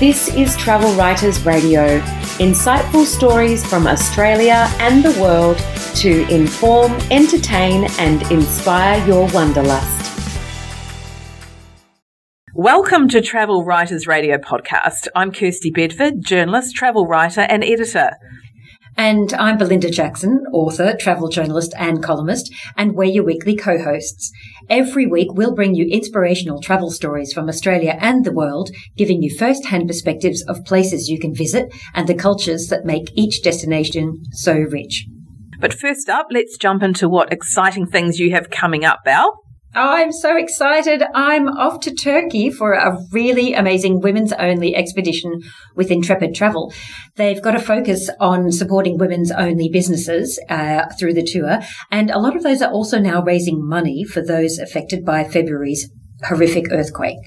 This is Travel Writers Radio, insightful stories from Australia and the world to inform, entertain, and inspire your wanderlust. Welcome to Travel Writers Radio podcast. I'm Kirsty Bedford, journalist, travel writer, and editor. And I'm Belinda Jackson, author, travel journalist, and columnist, and we're your weekly co-hosts. Every week, we'll bring you inspirational travel stories from Australia and the world, giving you first-hand perspectives of places you can visit and the cultures that make each destination so rich. But first up, let's jump into what exciting things you have coming up, Belle. Oh, I'm so excited. I'm off to Turkey for a really amazing women's only expedition with Intrepid Travel. They've got a focus on supporting women's only businesses uh, through the tour. And a lot of those are also now raising money for those affected by February's horrific earthquake.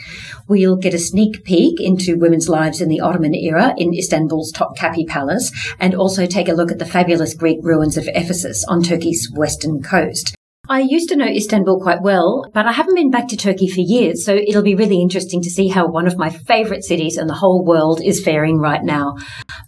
We'll get a sneak peek into women's lives in the Ottoman era in Istanbul's Topkapi Palace and also take a look at the fabulous Greek ruins of Ephesus on Turkey's western coast. I used to know Istanbul quite well, but I haven't been back to Turkey for years, so it'll be really interesting to see how one of my favourite cities in the whole world is faring right now.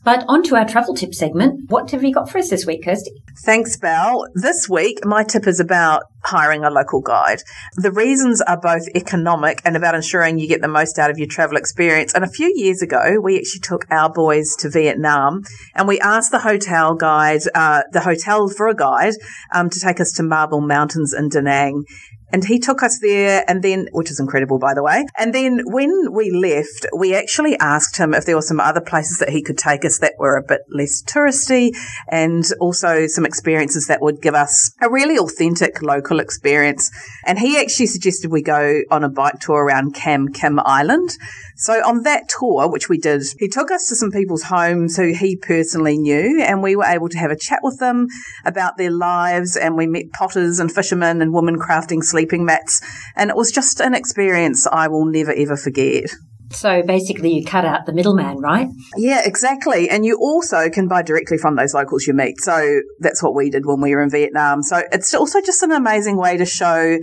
But on to our travel tip segment. What have you got for us this week, Kirsty? Thanks, Belle. This week, my tip is about hiring a local guide. The reasons are both economic and about ensuring you get the most out of your travel experience. And a few years ago, we actually took our boys to Vietnam and we asked the hotel guide, uh, the hotel for a guide, um, to take us to Marble Mountains in Da Nang. And he took us there and then, which is incredible, by the way. And then when we left, we actually asked him if there were some other places that he could take us that were a bit less touristy and also some experiences that would give us a really authentic local experience. And he actually suggested we go on a bike tour around Cam Kim Island. So on that tour, which we did, he took us to some people's homes who he personally knew and we were able to have a chat with them about their lives and we met potters and fishermen and women crafting sleeping mats. And it was just an experience I will never ever forget. So basically, you cut out the middleman, right? Yeah, exactly. And you also can buy directly from those locals you meet. So that's what we did when we were in Vietnam. So it's also just an amazing way to show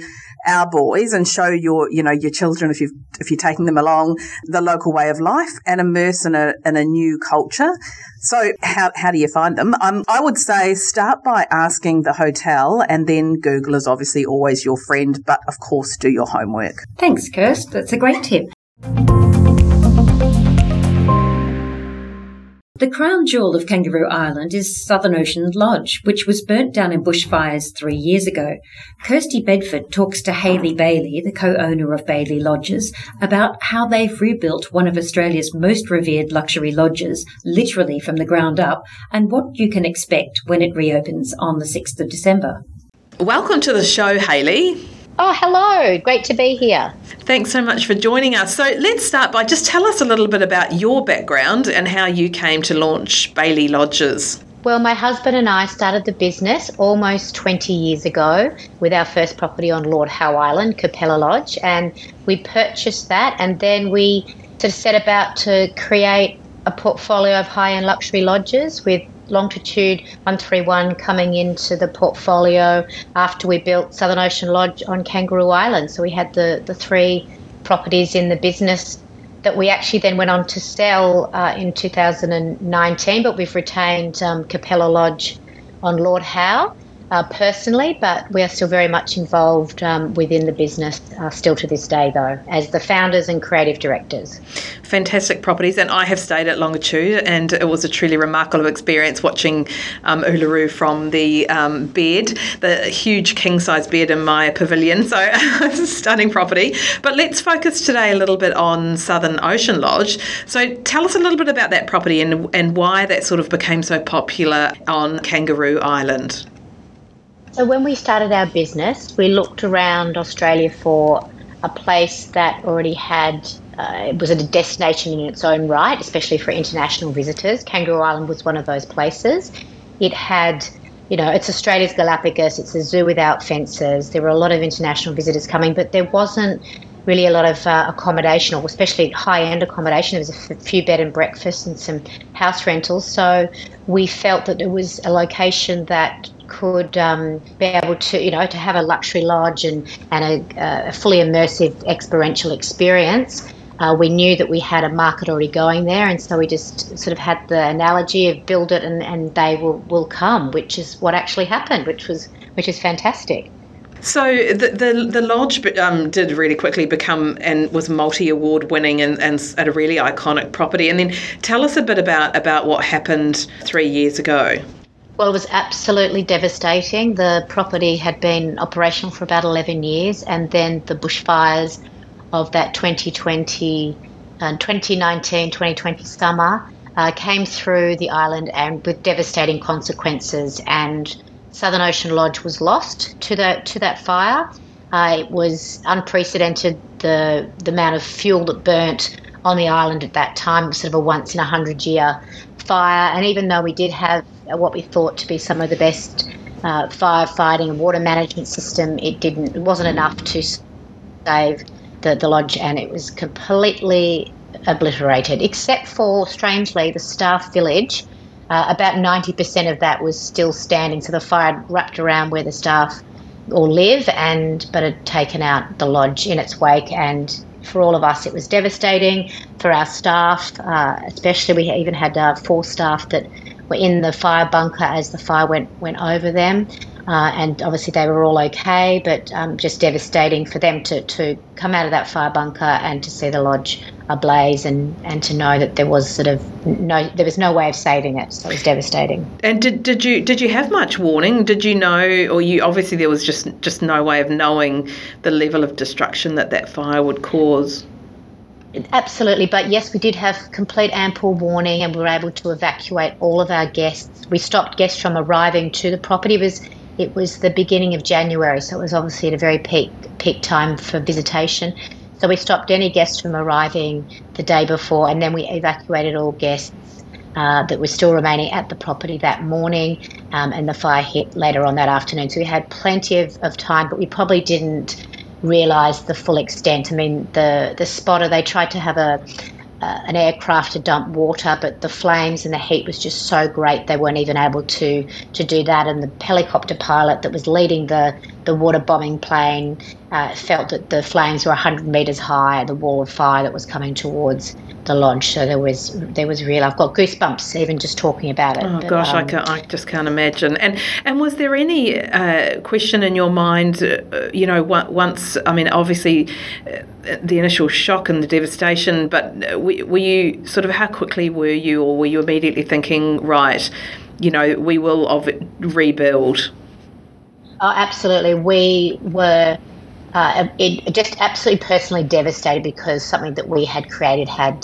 our boys and show your, you know, your children if you if you're taking them along the local way of life and immerse in a in a new culture. So how how do you find them? Um, I would say start by asking the hotel, and then Google is obviously always your friend, but of course do your homework. Thanks, Kirst. That's a great tip. The crown jewel of Kangaroo Island is Southern Ocean Lodge, which was burnt down in bushfires three years ago. Kirsty Bedford talks to Hayley Baillie, the co-owner of Baillie Lodges, about how they've rebuilt one of Australia's most revered luxury lodges, literally from the ground up, and what you can expect when it reopens on the 6th of December. Welcome to the show, Hayley. Oh, hello. Great to be here. Thanks so much for joining us. So let's start by just tell us a little bit about your background and how you came to launch Baillie Lodges. Well, my husband and I started the business almost 20 years ago with our first property on Lord Howe Island, Capella Lodge, and we purchased that and then we sort of set about to create a portfolio of high end luxury lodges with Longitude 131 coming into the portfolio after we built Southern Ocean Lodge on Kangaroo Island. So we had the, the three properties in the business that we actually then went on to sell uh, in 2019, but we've retained um, Capella Lodge on Lord Howe uh, personally, but we are still very much involved um, within the business uh, still to this day, though, as the founders and creative directors. Fantastic properties, and I have stayed at Longitude, and it was a truly remarkable experience watching um, Uluru from the um, bed, the huge king size bed in my pavilion. So it's a stunning property. But let's focus today a little bit on Southern Ocean Lodge. So tell us a little bit about that property and, and why that sort of became so popular on Kangaroo Island. So, when we started our business, we looked around Australia for a place that already had, uh, it was a destination in its own right, especially for international visitors. Kangaroo Island was one of those places. It had, you know, it's Australia's Galapagos, it's a zoo without fences. There were a lot of international visitors coming, but there wasn't really a lot of uh, accommodation, or especially high end accommodation. There was a f- few bed and breakfasts and some house rentals. So we felt that it was a location that could um, be able to, you know, to have a luxury lodge and, and a, a fully immersive experiential experience Uh, we knew that we had a market already going there, and so we just sort of had the analogy of build it and, and they will, will come, which is what actually happened, which was which is fantastic. So the the, the lodge um, did really quickly become and was multi award winning and, and at a really iconic property. And then tell us a bit about about what happened three years ago. Well, it was absolutely devastating. The property had been operational for about 11 years, and then the bushfires of that 2020, uh, 2019 2020 summer uh, came through the island and with devastating consequences. And Southern Ocean Lodge was lost to that to that fire. Uh, it was unprecedented the the amount of fuel that burnt on the island at that time. It was sort of a once in a hundred year fire. And even though we did have what we thought to be some of the best uh, firefighting and water management system, it didn't. It wasn't enough to save the, the lodge, and it was completely obliterated, except for strangely the staff village uh, about 90% of that was still standing, so the fire wrapped around where the staff all live, and but had taken out the lodge in its wake. And for all of us, it was devastating. For our staff, uh, especially, we even had uh, four staff that were in the fire bunker as the fire went went over them. Uh, and obviously they were all okay, but um, just devastating for them to, to come out of that fire bunker and to see the lodge ablaze and, and to know that there was sort of no there was no way of saving it. So it was devastating. And did, did you did you have much warning? Did you know or you obviously there was just just no way of knowing the level of destruction that that fire would cause Absolutely, but yes, we did have complete ample warning, and we were able to evacuate all of our guests. We stopped guests from arriving to the property. It was it was the beginning of January, so it was obviously at a very peak peak time for visitation. So we stopped any guests from arriving the day before, and then we evacuated all guests uh, that were still remaining at the property that morning, um, and the fire hit later on that afternoon. So we had plenty of, of time, but we probably didn't realise the full extent. I mean, the the spotter they tried to have a uh, an aircraft to dump water, but the flames and the heat was just so great they weren't even able to to do that. And the helicopter pilot that was leading the the water bombing plane uh, felt that the flames were 100 meters high, the wall of fire that was coming towards the lodge. So there was there was real. I've got goosebumps even just talking about it. Oh but, gosh, um, I, can, I just can't imagine. And and was there any uh, question in your mind? Uh, you know, once I mean, obviously, uh, the initial shock and the devastation, but were you sort of how quickly were you, or were you immediately thinking, right? You know, we will of rebuild. Oh, absolutely. We were uh, it just absolutely personally devastated because something that we had created had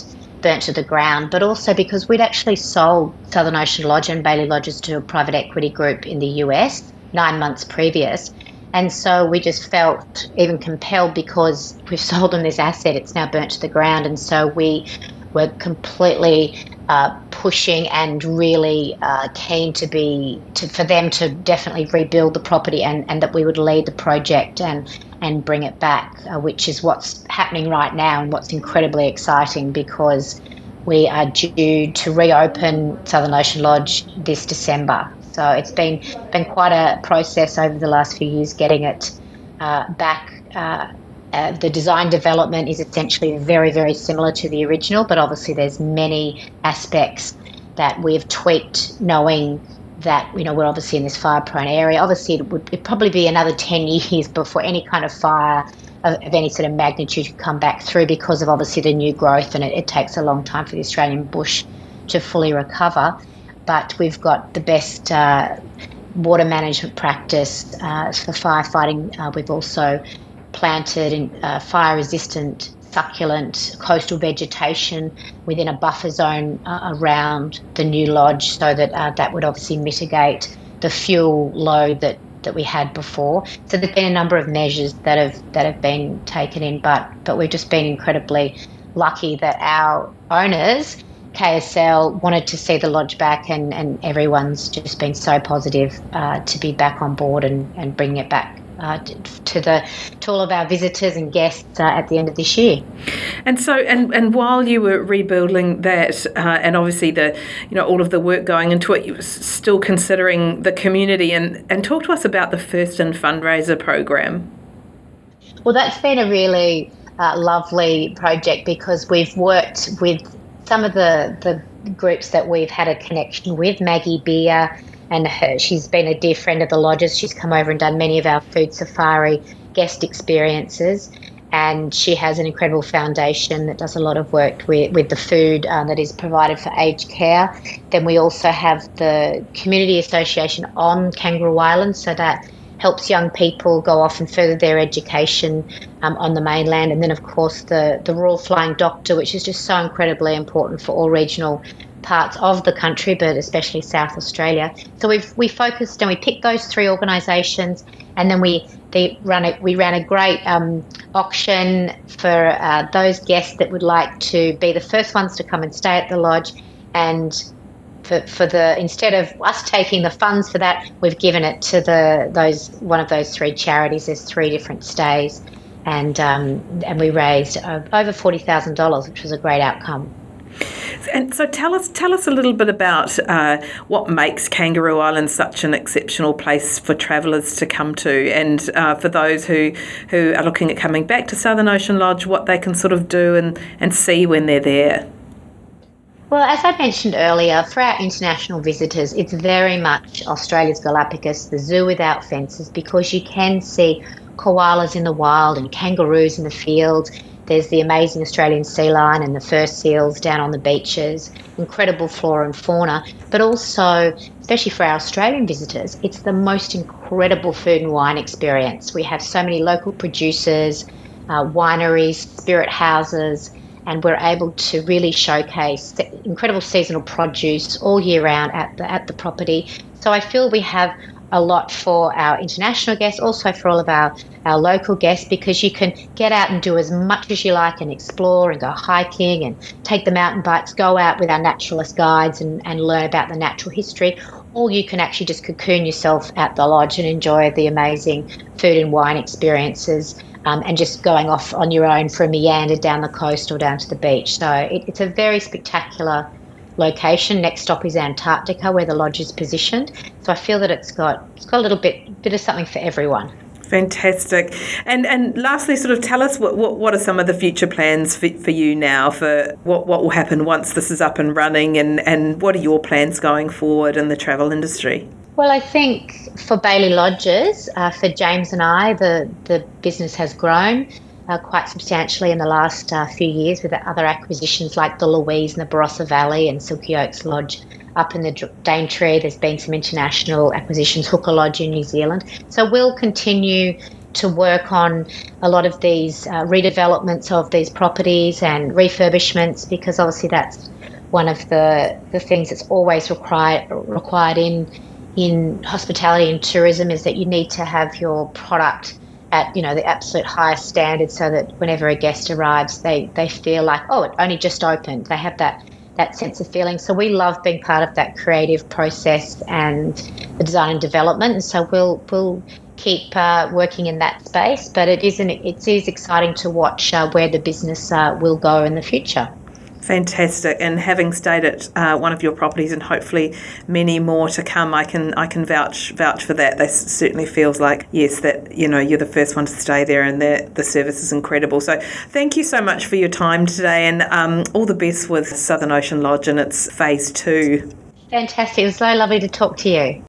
burnt to the ground, but also because we'd actually sold Southern Ocean Lodge and Baillie Lodges to a private equity group in the US nine months previous. And so we just felt even compelled because we've sold them this asset, it's now burnt to the ground. And so we were completely uh, pushing and really uh, keen to be to, for them to definitely rebuild the property and, and that we would lead the project and and bring it back, uh, which is what's happening right now and what's incredibly exciting because we are due to reopen Southern Ocean Lodge this December. So it's been been quite a process over the last few years getting it uh, back. Uh, the design development is essentially very, very similar to the original, but obviously there's many aspects that we've tweaked, knowing that you know we're obviously in this fire prone area. Obviously, it would probably be another ten years before any kind of fire of, of, any sort of magnitude could come back through because of obviously the new growth, and it, it takes a long time for the Australian bush to fully recover. But we've got the best. Uh, water management practice uh, for firefighting. Uh, we've also planted in, uh, fire resistant succulent coastal vegetation within a buffer zone uh, around the new lodge so that uh, that would obviously mitigate the fuel load that that we had before. So there's been a number of measures that have that have been taken in, but but we've just been incredibly lucky that our owners, KSL, wanted to see the lodge back, and, and everyone's just been so positive uh, to be back on board and, and bringing it back uh, to the to all of our visitors and guests uh, at the end of this year. And so, and and while you were rebuilding that, uh, and obviously the you know all of the work going into it, you were still considering the community. And and talk to us about the First In fundraiser program. Well, that's been a really uh, lovely project because we've worked with some of the, the groups that we've had a connection with, Maggie Beer and her, she's been a dear friend of the lodges. She's come over and done many of our food safari guest experiences. And she has an incredible foundation that does a lot of work with, with the food um, that is provided for aged care. Then we also have the Community Association on Kangaroo Island, so that helps young people go off and further their education um, on the mainland. And then, of course, the, the Royal Flying Doctor, which is just so incredibly important for all regional parts of the country, but especially South Australia. So we've we focused and we picked those three organisations, and then we they run a, we ran a great um, auction for uh, those guests that would like to be the first ones to come and stay at the lodge, and for, for the instead of us taking the funds for that, we've given it to the those one of those three charities. There's three different stays, and um, and we raised uh, over forty thousand dollars, which was a great outcome. And so tell us tell us a little bit about uh, what makes Kangaroo Island such an exceptional place for travellers to come to, and uh, for those who who are looking at coming back to Southern Ocean Lodge, what they can sort of do and, and see when they're there. Well, as I mentioned earlier, for our international visitors, it's very much Australia's Galapagos, the zoo without fences, because you can see koalas in the wild and kangaroos in the fields there's the amazing Australian sea lion and the fur seals down on the beaches, incredible flora and fauna, but also, especially for our Australian visitors, it's the most incredible food and wine experience. We have so many local producers, uh, wineries, spirit houses, and we're able to really showcase incredible seasonal produce all year round at the, at the property. So I feel we have a lot for our international guests, also for all of our, our local guests, because you can get out and do as much as you like and explore and go hiking and take the mountain bikes, go out with our naturalist guides and, and learn about the natural history. Or you can actually just cocoon yourself at the lodge and enjoy the amazing food and wine experiences um, and just going off on your own for a meander down the coast or down to the beach. So it, it's a very spectacular location. Next stop is Antarctica, where the lodge is positioned. So I feel that it's got it's got a little bit bit of something for everyone. Fantastic. And and lastly, sort of tell us what, what, what are some of the future plans for, for you now for what, what will happen once this is up and running and, and what are your plans going forward in the travel industry? Well, I think for Baillie Lodges, uh, for James and I, the, the business has grown uh, quite substantially in the last uh, few years with other acquisitions like the Louise and the Barossa Valley and Silky Oaks Lodge up in the Daintree. There's been some international acquisitions, Huka Lodge in New Zealand. So we'll continue to work on a lot of these uh, redevelopments of these properties and refurbishments because obviously that's one of the, the things that's always required required in in hospitality and tourism is that you need to have your product at you know the absolute highest standard so that whenever a guest arrives they they feel like oh it only just opened. They have that that sense of feeling. So we love being part of that creative process and the design and development. And so we'll we'll keep uh, working in that space. But it isn't it is exciting to watch uh, where the business uh, will go in the future Fantastic, and having stayed at uh, one of your properties, and hopefully many more to come, I can I can vouch vouch for that. This certainly feels like yes, that you know you're the first one to stay there, and the the service is incredible. So thank you so much for your time today, and um, all the best with Southern Ocean Lodge and its phase two. Fantastic! It was so lovely to talk to you.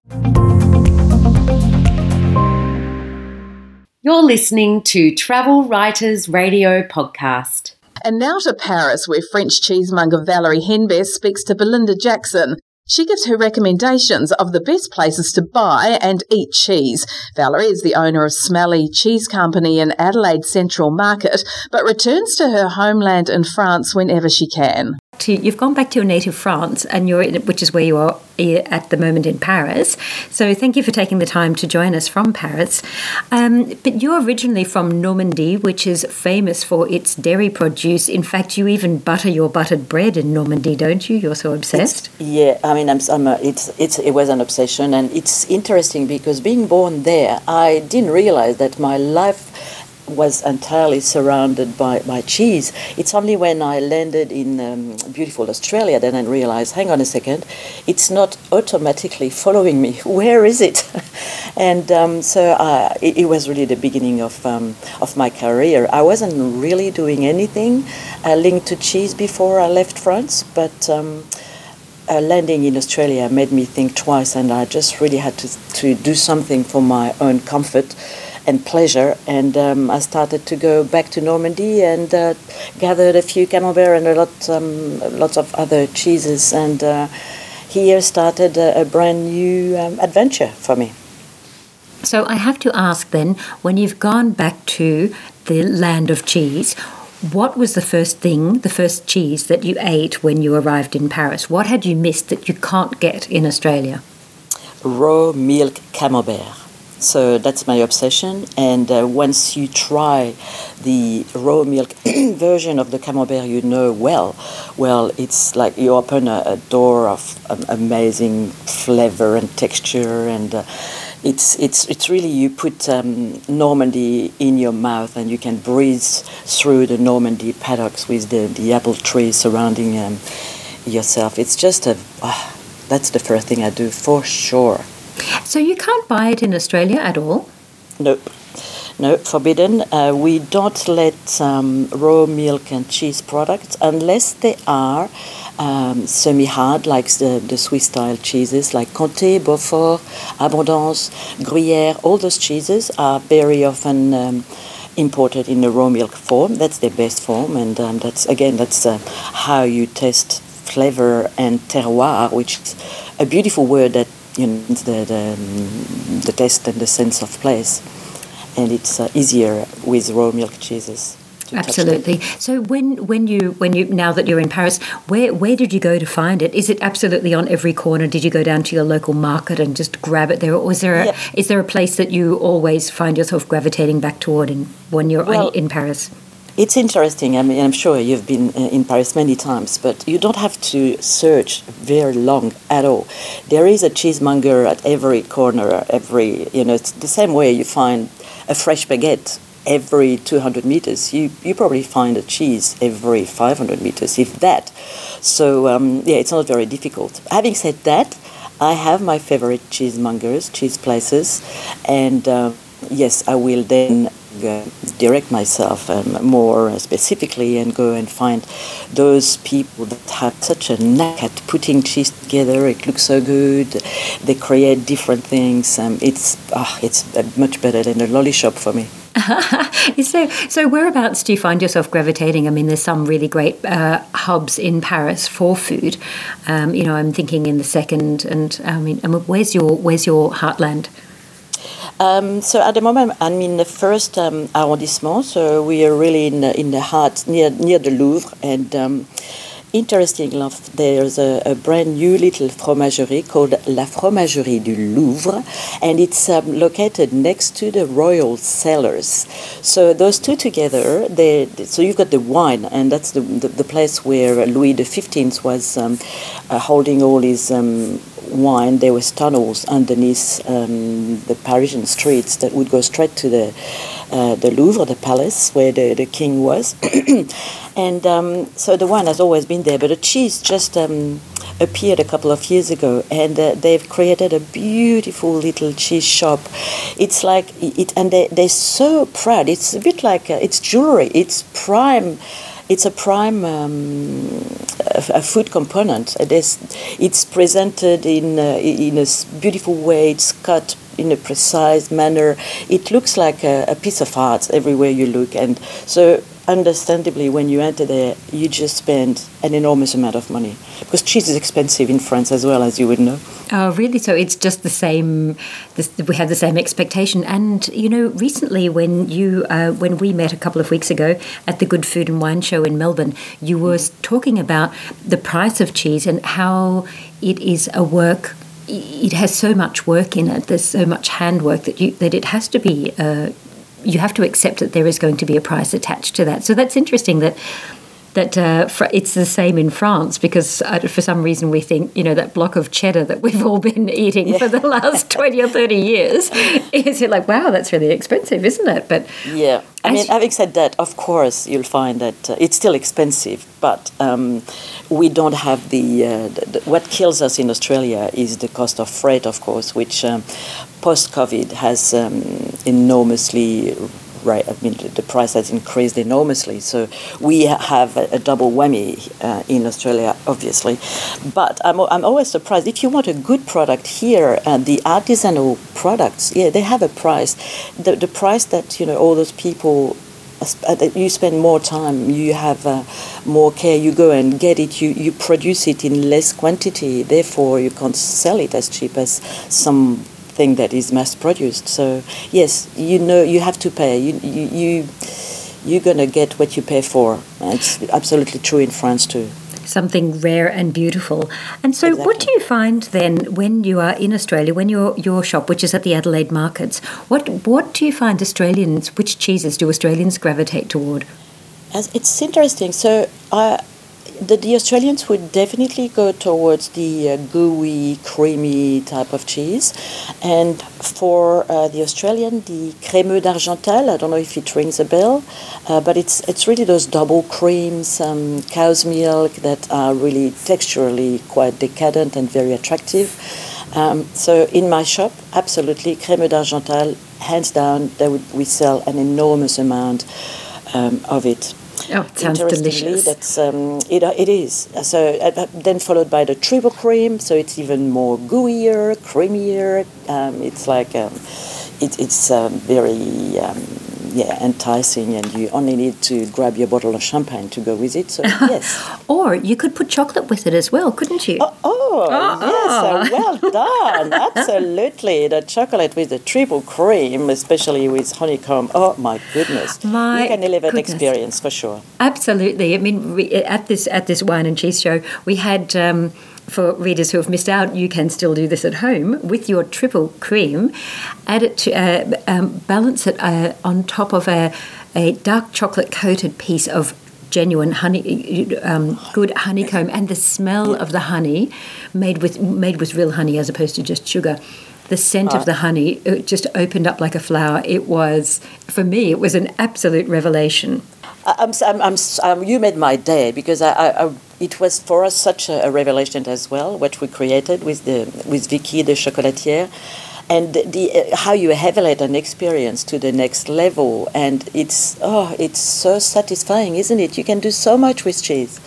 You're listening to Travel Writers Radio Podcast. And now to Paris, where French cheesemonger Valerie Henbest speaks to Belinda Jackson. She gives her recommendations of the best places to buy and eat cheese. Valerie is the owner of Smelly Cheese Company in Adelaide Central Market, but returns to her homeland in France whenever she can to you've gone back to your native France, and you're in, which is where you are at the moment in Paris. So thank you for taking the time to join us from Paris. Um, but you're originally from Normandy, which is famous for its dairy produce. In fact, you even butter your buttered bread in Normandy, don't you? You're so obsessed. It's, yeah, I mean, I'm, I'm a, it's, it's, it was an obsession, and it's interesting because being born there, I didn't realize that my life was entirely surrounded by, by cheese. It's only when I landed in um, beautiful Australia that I realized, hang on a second, it's not automatically following me. Where is it? and um, so uh, it, it, was really the beginning of, um, of my career. I wasn't really doing anything uh, linked to cheese before I left France, but um, uh, landing in Australia made me think twice, and I just really had to, to do something for my own comfort and pleasure. And um, I started to go back to Normandy and uh, gathered a few camembert and a lot, um, lots of other cheeses. And uh, here started a, a brand new um, adventure for me. So I have to ask then, when you've gone back to the land of cheese, what was the first thing, the first cheese that you ate when you arrived in Paris? What had you missed that you can't get in Australia? Raw milk camembert. So that's my obsession. And uh, once you try the raw milk version of the camembert you know well, well, it's like you open a, a door of um, amazing flavor and texture and. Uh, it's it's it's really you put um, Normandy in your mouth and you can breathe through the Normandy paddocks with the, the apple trees surrounding um, yourself. It's just a oh, that's the first thing I do for sure. So you can't buy it in Australia at all. Nope. No, forbidden. Uh, we don't let um, raw milk and cheese products unless they are um, semi-hard, like the, the Swiss-style cheeses, like Comté, Beaufort, Abondance, Gruyère. All those cheeses are very often um, imported in the raw milk form. That's the best form, and um, that's again that's uh, how you test flavor and terroir, which is a beautiful word that you know the the, um, the taste and the sense of place, and it's uh, easier with raw milk cheeses. Absolutely. So when when you when you now that you're in Paris, where where did you go to find it? Is it absolutely on every corner? Did you go down to your local market and just grab it there, or is there a, yeah. is there a place that you always find yourself gravitating back toward in, when you're well, in Paris? It's interesting. I mean, I'm sure you've been uh, in Paris many times, but you don't have to search very long at all. There is a cheesemonger at every corner, every you know. It's the same way you find a fresh baguette every 200 meters. You, you probably find a cheese every 500 meters, if that. So, um, yeah, it's not very difficult. Having said that, I have my favorite cheesemongers, cheese places, and uh, yes, I will then uh, direct myself um, more specifically and go and find those people that have such a knack at putting cheese together. It looks so good. They create different things. Um, it's uh, it's much better than a lolly shop for me. so, so whereabouts do you find yourself gravitating? I mean, there's some really great uh, hubs in Paris for food. Um, you know, I'm thinking in the second, and I mean, where's your where's your heartland? Um, so at the moment, I'm in the first um, arrondissement. So we are really in the, in the heart near near the Louvre, and um, interesting enough, there's a, a, brand new little fromagerie called La Fromagerie du Louvre, and it's um, located next to the royal cellars. So those two together, they, so you've got the wine, and that's the, the, the place where Louis XV was um, uh, holding all his um, wine. There was tunnels underneath um, the Parisian streets that would go straight to the uh, the Louvre, the palace where the, the king was. and um, so the wine has always been there, but the cheese just um, appeared a couple of years ago, and uh, they've created a beautiful little cheese shop. It's like it, and they, they're so proud. It's a bit like uh, it's jewelry. It's prime it's a prime um, a, a, food component. It is, it's presented in in a beautiful way. It's cut in a precise manner. It looks like a, a piece of art everywhere you look, and so understandably, when you enter there, you just spend an enormous amount of money because cheese is expensive in France as well, as you would know. Oh, really? So it's just the same. This, we have the same expectation. And you know, recently when you uh, when we met a couple of weeks ago at the Good Food and Wine Show in Melbourne, you were talking about the price of cheese and how it is a work it has so much work in it. There's so much handwork that you that it has to be. Uh, you have to accept that there is going to be a price attached to that. So that's interesting that that uh, it's the same in France because uh, for some reason we think you know that block of cheddar that we've all been eating for the last twenty or thirty years is like wow that's really expensive, isn't it? But Yeah, I mean, having said that, of course, you'll find that uh, it's still expensive, but um, we don't have the, uh, the, the- What kills us in Australia is the cost of freight, of course, which um, post COVID has um, enormously. Right, I mean, the- price has increased enormously. So we have a, a double whammy uh, in Australia, obviously. But I'm, I'm always surprised. If you want a good product here, uh, the artisanal products, yeah, they have a price. The, the price that you know all those people uh, you spend more time, you have uh, more care, you go and get it, you, you produce it in less quantity, therefore you can't sell it as cheap as something that is mass produced. So yes, you know you have to pay. You you, you you're gonna get what you pay for. It's absolutely true in France too. something rare and beautiful. And so, what do you find then when you are in Australia, when your your shop, which is at the Adelaide markets, what what do you find Australians? Which cheeses do Australians gravitate toward? As it's interesting. So, uh, the, the Australians would definitely go towards the uh, gooey, creamy type of cheese, and for uh, the Australian, the crémeux d'Argental. I don't know if it rings a bell, uh, but it's it's really those double creams, um, cow's milk that are really texturally quite decadent and very attractive. Um, so in my shop, absolutely crémeux d'Argental, hands down. Would, we sell an enormous amount um, of it. Oh, it sounds Interestingly, delicious. That's um, it. uh, It is. So uh, uh, then followed by the triple cream, so it's even more gooier, creamier. Um, it's like um, it, it's um, very um, yeah enticing, and you only need to grab your bottle of champagne to go with it. So yes. Or you could put chocolate with it as well, couldn't you? Oh, oh, yes, uh, well done. Absolutely. The chocolate with the triple cream, especially with honeycomb. Oh, my goodness. My you can an goodness. experience for sure. Absolutely. I mean, we, at this at this wine and cheese show, we had. Um, for readers who have missed out, you can still do this at home with your triple cream. Add it to uh, um, balance it uh, on top of a, a dark chocolate coated piece of genuine honey, um, good honeycomb, and the smell of the honey made with made with real honey as opposed to just sugar. The scent of the honey it just opened up like a flower. It was for me. It was an absolute revelation. I'm, I'm, I'm, um, you made my day because I, I, I, it was for us such a, a revelation as well what we created with the with Vicky the chocolatier, and the, the uh, how you elevate an experience to the next level, and it's oh it's so satisfying, isn't it? You can do so much with cheese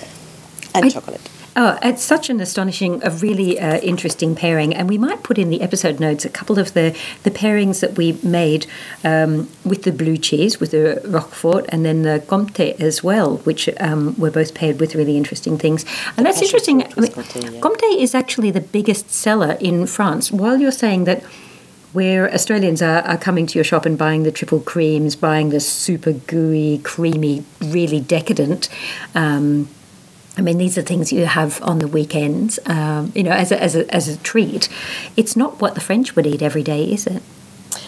and I- chocolate. Oh, it's such an astonishing, a really uh, interesting pairing, and we might put in the episode notes a couple of the the pairings that we made um, with the blue cheese, with the Roquefort, and then the Comté as well, which um, were both paired with really interesting things. And that's interesting. I mean, Comté, yeah. Comté is actually the biggest seller in France. While you're saying that. Where Australians are, are coming to your shop and buying the triple creams, buying the super gooey, creamy, really decadent um, I mean, these are things you have on the weekends, um, you know, as a, as, a, as a treat. It's not what the French would eat every day, is it?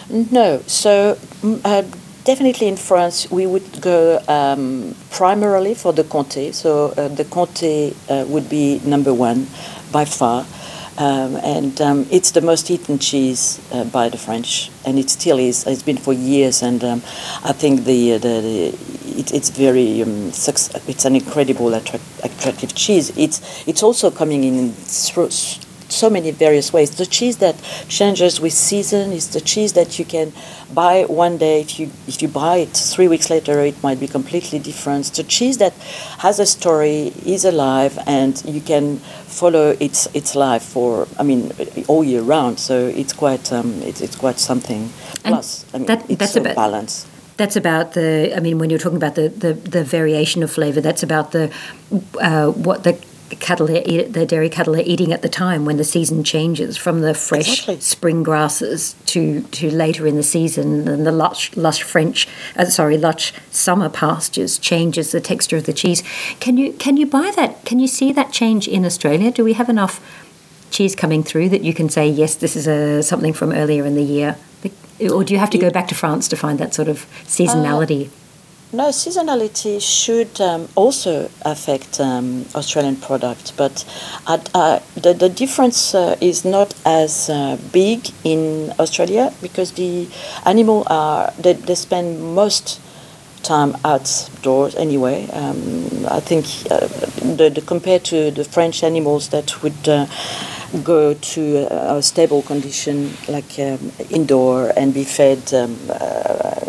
No, so mm, uh, definitely in France we would go um, primarily for the Comté. So uh, the Comté uh, would be number one by far, um, and um, it's the most eaten cheese uh, by the French, and it still is. It's been for years, and um, I think the the, the it, it's very um, it's an incredible attract- attractive cheese. It's it's also coming in through so many various ways. The cheese that changes with season is the cheese that you can buy one day. If you if you buy it three weeks later, it might be completely different. The cheese that has a story, is alive, and you can follow its its life for I mean all year round. So it's quite um, it's, it's quite something. And Plus, I mean, that- it's that's so a bit- balanced. That's about the, I mean, when you're talking about the, the, the variation of flavour, that's about the uh, what the cattle are eat, the dairy cattle are eating at the time when the season changes from the fresh Exactly. spring grasses to, to later in the season and the lush lush French uh, sorry lush summer pastures changes the texture of the cheese. Can you can you buy that? Can you see that change in Australia? Do we have enough cheese coming through that you can say yes, this is a something from earlier in the year, or do you have to go back to France to find that sort of seasonality? No, seasonality should um, also affect um, Australian product, but uh, the, the difference uh, is not as uh, big in Australia because the animal are they, they spend most time outdoors anyway. Um, I think uh, the, the, compared to the French animals that would uh, go to a, stable condition like um, indoor and be fed um, uh,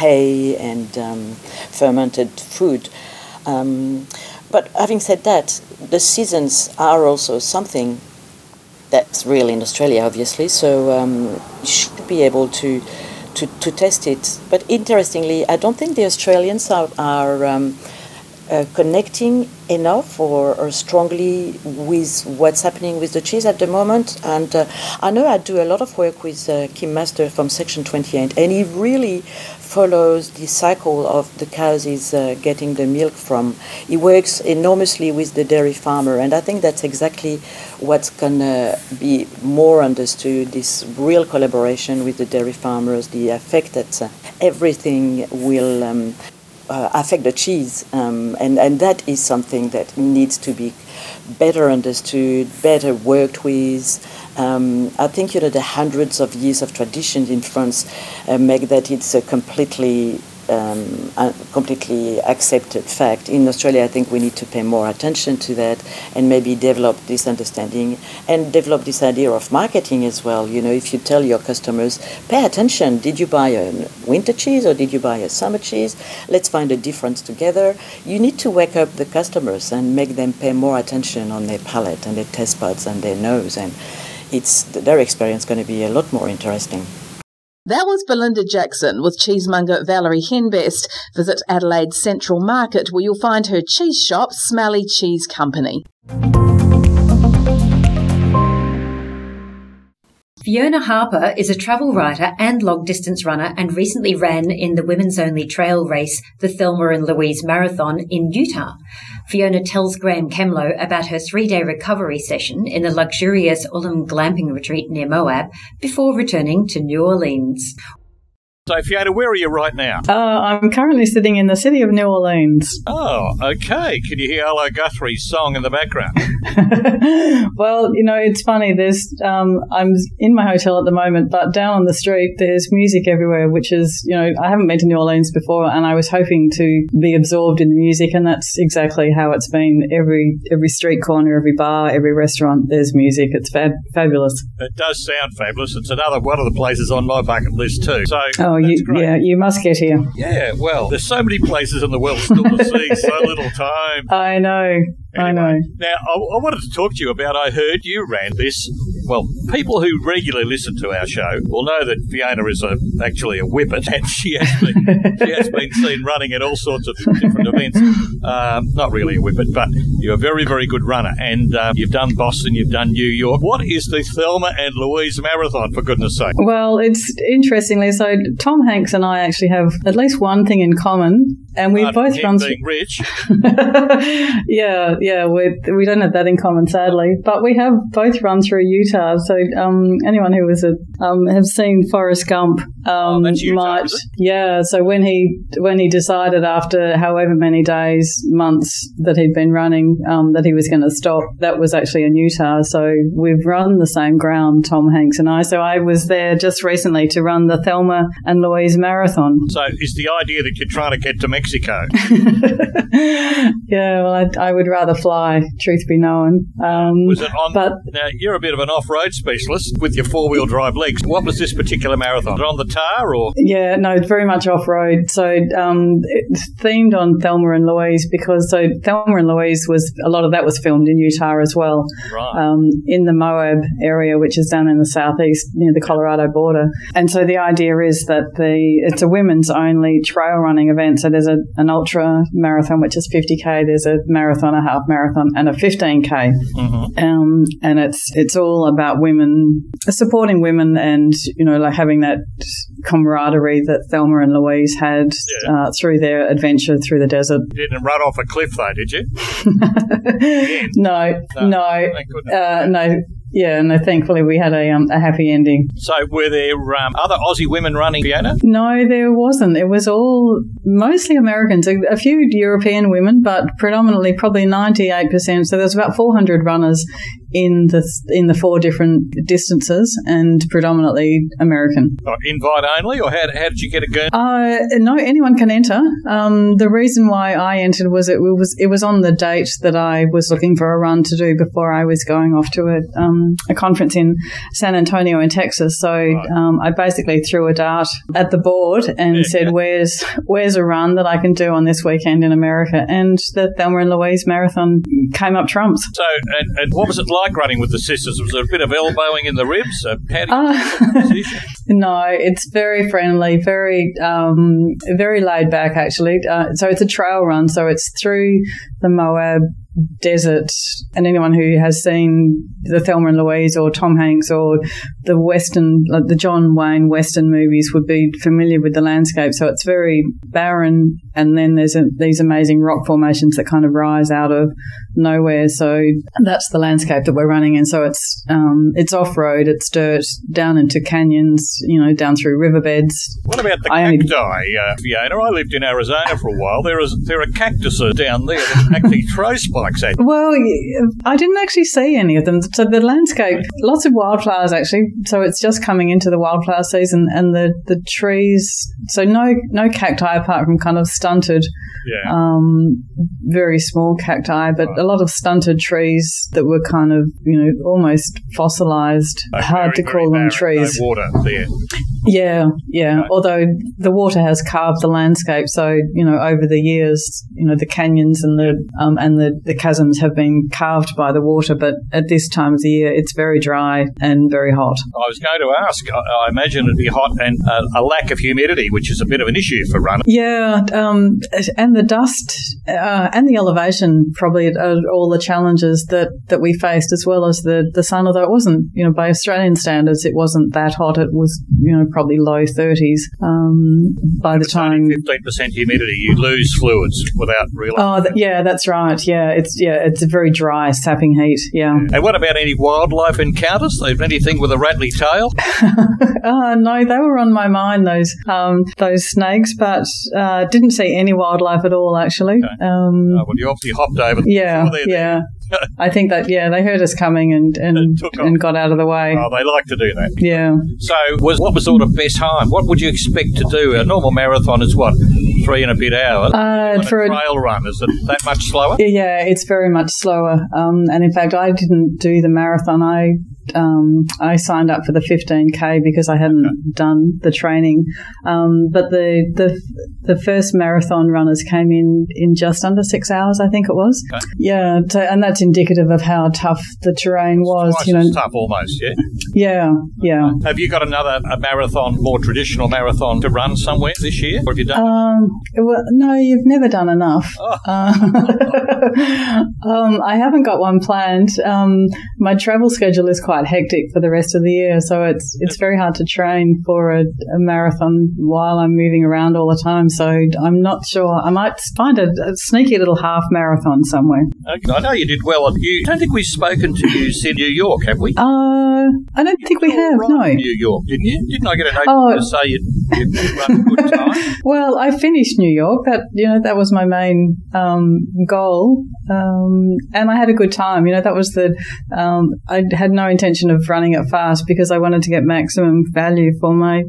hay and um, fermented food. Um, but having said that, the seasons are also something that's real in Australia, obviously. So um, you should be able to, to, to test it. But interestingly, I don't think the Australians are, are um, uh, connecting enough or, or, strongly with what's happening with the cheese at the moment. And uh, I know I do a lot of work with uh, Kim Master from Section 28, and he really follows the cycle of the cows is uh, getting the milk from. He works enormously with the dairy farmer, and I think that's exactly what's gonna be more understood. This real collaboration with the dairy farmers, the effect that uh, everything will um, uh, affect the cheese, um, and and that is something that needs to be better understood, better worked with. Um, I think you know the hundreds of years of tradition in France uh, make that it's a completely um, completely accepted fact. In Australia, I think we need to pay more attention to that and maybe develop this understanding and develop this idea of marketing as well. You know, if you tell your customers, pay attention, did you buy a winter cheese or did you buy a summer cheese? Let's find a difference together. You need to wake up the customers and make them pay more attention on their palate and their taste buds and their nose. And it's their experience going to be a lot more interesting. That was Belinda Jackson with cheesemonger Valerie Henbest. Visit Adelaide's Central Market where you'll find her cheese shop, Smelly Cheese Company. Fiona Harper is a travel writer and long distance runner and recently ran in the women's only trail race, the Thelma and Louise Marathon in Utah. Fiona tells Graham Kemlow about her three day recovery session in the luxurious Ulum glamping retreat near Moab before returning to New Orleans. So, Fiona, where are you right now? Uh, I'm currently sitting in the city of New Orleans. Oh, okay. Can you hear Arlo Guthrie's song in the background? well, you know, it's funny. There's, um, I'm in my hotel at the moment, but down on the street, there's music everywhere, which is, you know, I haven't been to New Orleans before, and I was hoping to be absorbed in the music, and that's exactly how it's been. Every every street corner, every bar, every restaurant, there's music. It's fab- fabulous. It does sound fabulous. It's another one of the places on my bucket list too. So. Oh, Oh, you, yeah, you must get here. Yeah, well, there's so many places in the world still to see, so little time. I know. Anyway, I know. Now, I, I, wanted to talk to you about. I heard you ran this. Well, people who regularly listen to our show will know that Fiona is a, actually a whippet, and she has been she has been seen running at all sorts of different events. Um, not really a whippet, but you're a very very good runner, and um, you've done Boston, you've done New York. What is the Thelma and Louise Marathon, for goodness sake? Well, it's interestingly so. Tom Hanks and I actually have at least one thing in common, and we both run. Being rich. yeah, yeah, we we don't have that in common, sadly, but we have both run through Utah. So um, anyone who was a um, have seen Forrest Gump um, oh, Utah, might, yeah. So when he when he decided after however many days, months that he'd been running, um, that he was going to stop, that was actually in Utah. So we've run the same ground, Tom Hanks and I. So I was there just recently to run the Thelma and Louise Marathon. So is the idea that you're trying to get to Mexico? yeah, well, I, I, would rather fly, truth be known. Um, was it on? But, now, you're a bit of an off road specialist with your four wheel drive legs. What was this particular marathon? Was it on the tar or? Yeah, no, it's very much off road. So um, it's themed on Thelma and Louise because so Thelma and Louise was a lot of that was filmed in Utah as well. Right. Um, in the Moab area, which is down in the southeast near the Colorado border. And so the idea is that the it's a women's only trail running event. So there's a, an ultra marathon, which is 50k. There's a marathon, a half marathon, and a 15k. Mm-hmm. Um, and it's it's all about women supporting women, and you know, like having that camaraderie that Thelma and Louise had yeah. uh, through their adventure through the desert. You didn't run off a cliff, though, did you? no, no, no. Uh, no yeah, no, thankfully we had a, um, a happy ending. So, were there um, other Aussie women running, Fiona? No, there wasn't. It was all mostly Americans, a, a few European women, but predominantly probably 98%. So, there's about 400 runners in the in the four different distances and predominantly American. Oh, invite only, or how, how did you get a gun? Uh, no, anyone can enter. Um, the reason why I entered was it was it was on the date that I was looking for a run to do before I was going off to a, um, a conference in San Antonio in Texas. So Right. um, I basically threw a dart at the board and Yeah, said, yeah. "Where's where's a run that I can do on this weekend in America?" And the Thelma and Louise Marathon came up trumps. So, and, and what was it like running with the sisters? Was there a bit of elbowing in the ribs? How Uh, position? No, it's very friendly, very um, very laid back actually. Uh, so it's a trail run, so it's through the Moab desert, and anyone who has seen the Thelma and Louise or Tom Hanks or the Western, like the John Wayne Western movies would be familiar with the landscape. So it's very barren, and then there's a, these amazing rock formations that kind of rise out of nowhere. So that's the landscape that we're running in. So it's um, it's off road, it's dirt, down into canyons, you know, down through riverbeds. What about the I only- cacti, uh, Fiona? I lived in Arizona for a while. There is there are cactuses down there that actually throw spikes at you. Well, I didn't actually see any of them. So the landscape, lots of wildflowers actually. So it's just coming into the wildflower season, and the the trees. So no no cacti apart from kind of stunted, Yeah. um, very small cacti, but a lot of stunted trees that were kind of you know almost fossilized. Like Hard to call them barren, trees. No water there. Yeah, yeah. Right. Although the water has carved the landscape, so you know over the years, you know the canyons and the um, and the, the chasms have been carved by the water. But at this time of the year, it's very dry and very hot. I was going to ask. I, I imagine it'd be hot and uh, a lack of humidity, which is a bit of an issue for runners. Yeah, um, and the dust uh, and the elevation probably are all the challenges that, that we faced, as well as the, the sun. Although it wasn't, you know, by Australian standards, it wasn't that hot. It was, you know, probably low thirties um, by the time. Fifteen percent humidity, you lose fluids without realizing. Oh, th- yeah, that's right. Yeah, it's yeah, it's a very dry, sapping heat. Yeah. And what about any wildlife encounters? Anything with a rattly tail? Uh, no, they were on my mind those um, those snakes, but uh, didn't see any wildlife at all. Actually. Um, Oh, well, you obviously hopped over. yeah, there. Yeah. I think that yeah, they heard us coming and and, And took and got out of the way. Oh, they like to do that. Yeah. So, was what was sort of best time? What would you expect to do? A normal marathon is what three and a bit hours. Uh, for a a, trail run, is it that much slower? Yeah, it's very much slower. Um, and in fact, I didn't do the marathon. I um, I signed up for the 15k because I hadn't done the training. Um, but the, the the first marathon runners came in in just under six hours, I think it was. Okay. Yeah, so, and that's indicative of how tough the terrain was. Twice You know, tough, almost. Yeah. yeah, yeah. Have you got another a marathon, more traditional marathon, to run somewhere this year, or have you done? Um, well, no, you've never done enough. Oh. Uh, um, I haven't got one planned. Um, my travel schedule is quite hectic for the rest of the year, so it's it's very hard to train for a, a marathon while I'm moving around all the time. So I'm not sure. I might find a, a sneaky little half marathon somewhere. Okay. I know you did well. You don't think we've spoken to you in New York, have we? Uh, I don't think we have. No. New York, didn't you? Didn't I get a note Oh. to say you'd, you'd run a good time? Well, I finished New York. That you know that was my main um, goal, um, and I had a good time. You know that was the um, I had no intention of running it fast because I wanted to get maximum value for my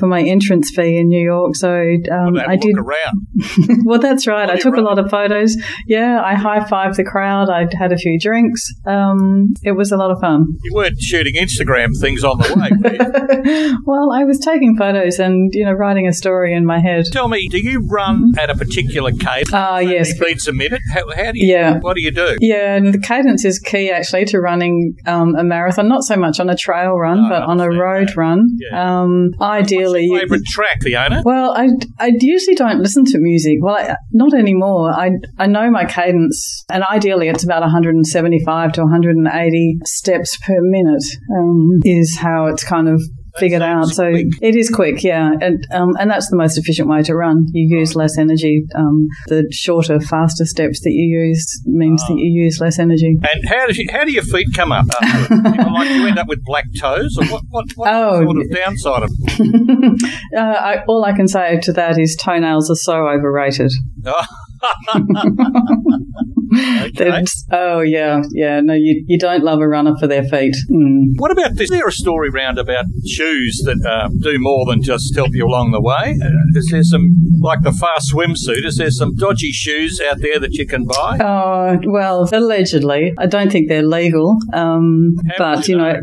for my entrance fee in New York. So um, a I did. around. well, that's right. While I took a lot of photos. Yeah, I high fived the crowd. I had a few drinks. Um, it was a lot of fun. You weren't shooting Instagram things on the way. were you? well, I was taking photos and you know writing a story in my head. Tell me, do you run at a particular cadence? Ah, yes. Beats a minute. How, how do you? Yeah. What do you do? Yeah, and the cadence is key actually to running um, a marathon. Not so much on a trail run, No, but on a road that. run. Yeah. Um, ideally, You- favourite track, Fiona? well, I, I usually don't listen to music. Well, I, not anymore. I, I know my cadence, and ideally it's about 175 to 180 steps per minute um, is how it's kind of figured out. So quick. it is quick, yeah, and um, and that's the most efficient way to run. You use less energy. Um, the shorter, faster steps that you use means that you use less energy. And how does you, how do your feet come up? after? You know, like you end up with black toes, or what? What, what Oh, sort of downside of? it? uh, I, all I can say to that is toenails are so overrated. okay. Oh yeah, yeah. No, you you don't love a runner for their feet. Mm. What about this? Is there a story round about shoes that uh, do more than just help you along the way? Uh, is there some, like the fast swimsuit, is there some dodgy shoes out there that you can buy? Oh well, allegedly, I don't think they're legal. Um, but you know,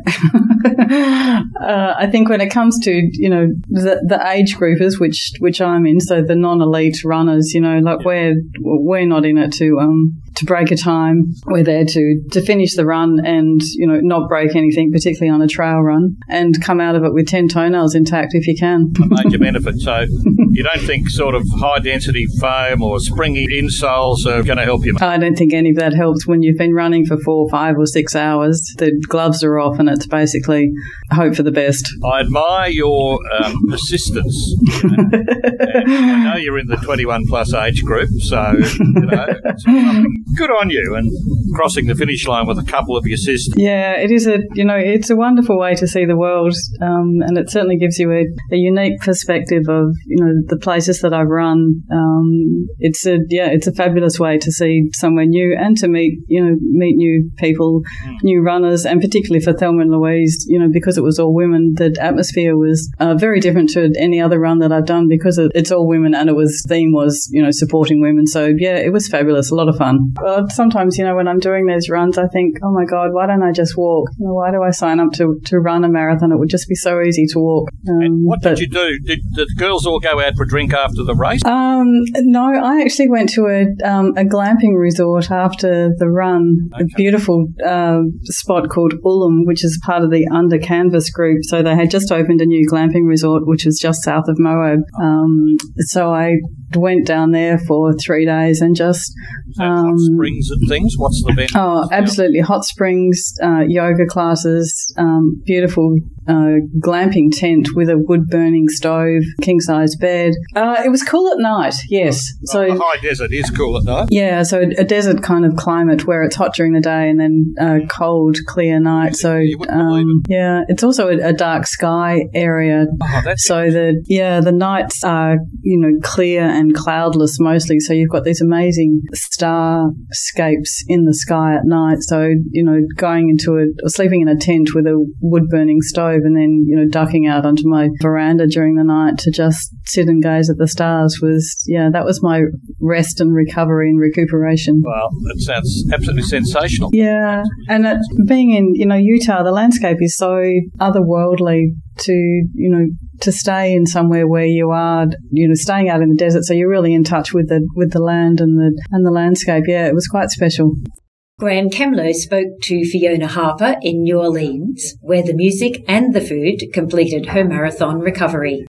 uh, I think when it comes to you know the, the age groupers, which which I'm in, so the non-elite runners, you know, like we're we're not in it to um to break a time. We're there to to finish the run and you know not break anything, particularly on a trail run, and come out of it with ten toenails intact if you can. a major benefit. So you don't think sort of high density foam or springy insoles are going to help you? I don't think any of that helps when you've been running for four, five, or six hours. The gloves are off, and it's basically hope for the best. I admire your um, persistence. You know? I know you're in the 21 plus age group, so you know, good on you and crossing the finish line with a couple of your sisters. Yeah, it is a you know it's a wonderful way to see the world, um, and it certainly gives you a, a unique perspective of you know the places that I've run. Um, it's a yeah, it's a fabulous way to see somewhere new and to meet you know meet new people, new runners, and particularly for Thelma and Louise, you know because it was all women, the atmosphere was uh, very different to any other run that I've done because it's all women and it was theme was you know supporting women. So yeah, it was fabulous, a lot of fun. Well, sometimes you know when I'm doing those runs, I think, oh my god, why don't I just walk? You know, why do I sign up to to run a marathon? It would just be so easy to walk. Um, And what but- did you do? Did, did the girls all go out for a drink after the race? um, no, I actually went to a um, a glamping resort after the run. A beautiful uh, spot called Ulum, which is part of the Under Canvas group. So they had just opened a new glamping resort, which was just south of Moab. Um, so I went down there for three days and just Is that hot springs and things? What's the benefit? Oh, absolutely. Hot springs, uh, yoga classes, um, beautiful uh, glamping tent with a wood burning stove, king size bed. Uh, it was cool at night, yes. So. the high desert is cool at night. Yeah, so a desert kind of climate where it's hot during the day and then uh, cold, clear night. So, um, yeah, it's also a, a dark sky area. Oh, So the yeah, the nights are you know clear and cloudless mostly. So you've got these amazing starscapes in the sky at night. So you know going into a or sleeping in a tent with a wood burning stove and then you know ducking out onto my veranda during the night to just sit and gaze at the stars was yeah that was my rest and recovery and recuperation. Well, that sounds absolutely sensational. Yeah, and it, being in you know Utah, the landscape is so otherworldly to you know to stay in somewhere where you are you know staying out in the desert, so you're really in touch with the with the land and the and the landscape. Yeah, it was quite special. Graham Camlow spoke to Fiona Harper in New Orleans, where the music and the food completed her marathon recovery.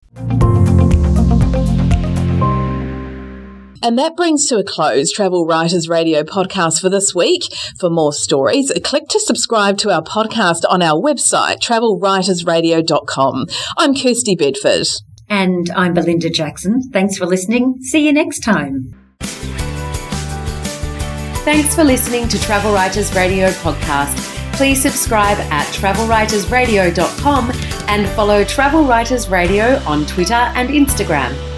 And that brings to a close Travel Writers Radio podcast for this week. For more stories, click to subscribe to our podcast on our website, travelwritersradio.com. I'm Kirsty Bedford. And I'm Belinda Jackson. Thanks for listening. See you next time. Thanks for listening to Travel Writers Radio podcast. Please subscribe at travelwritersradio.com and follow Travel Writers Radio on Twitter and Instagram.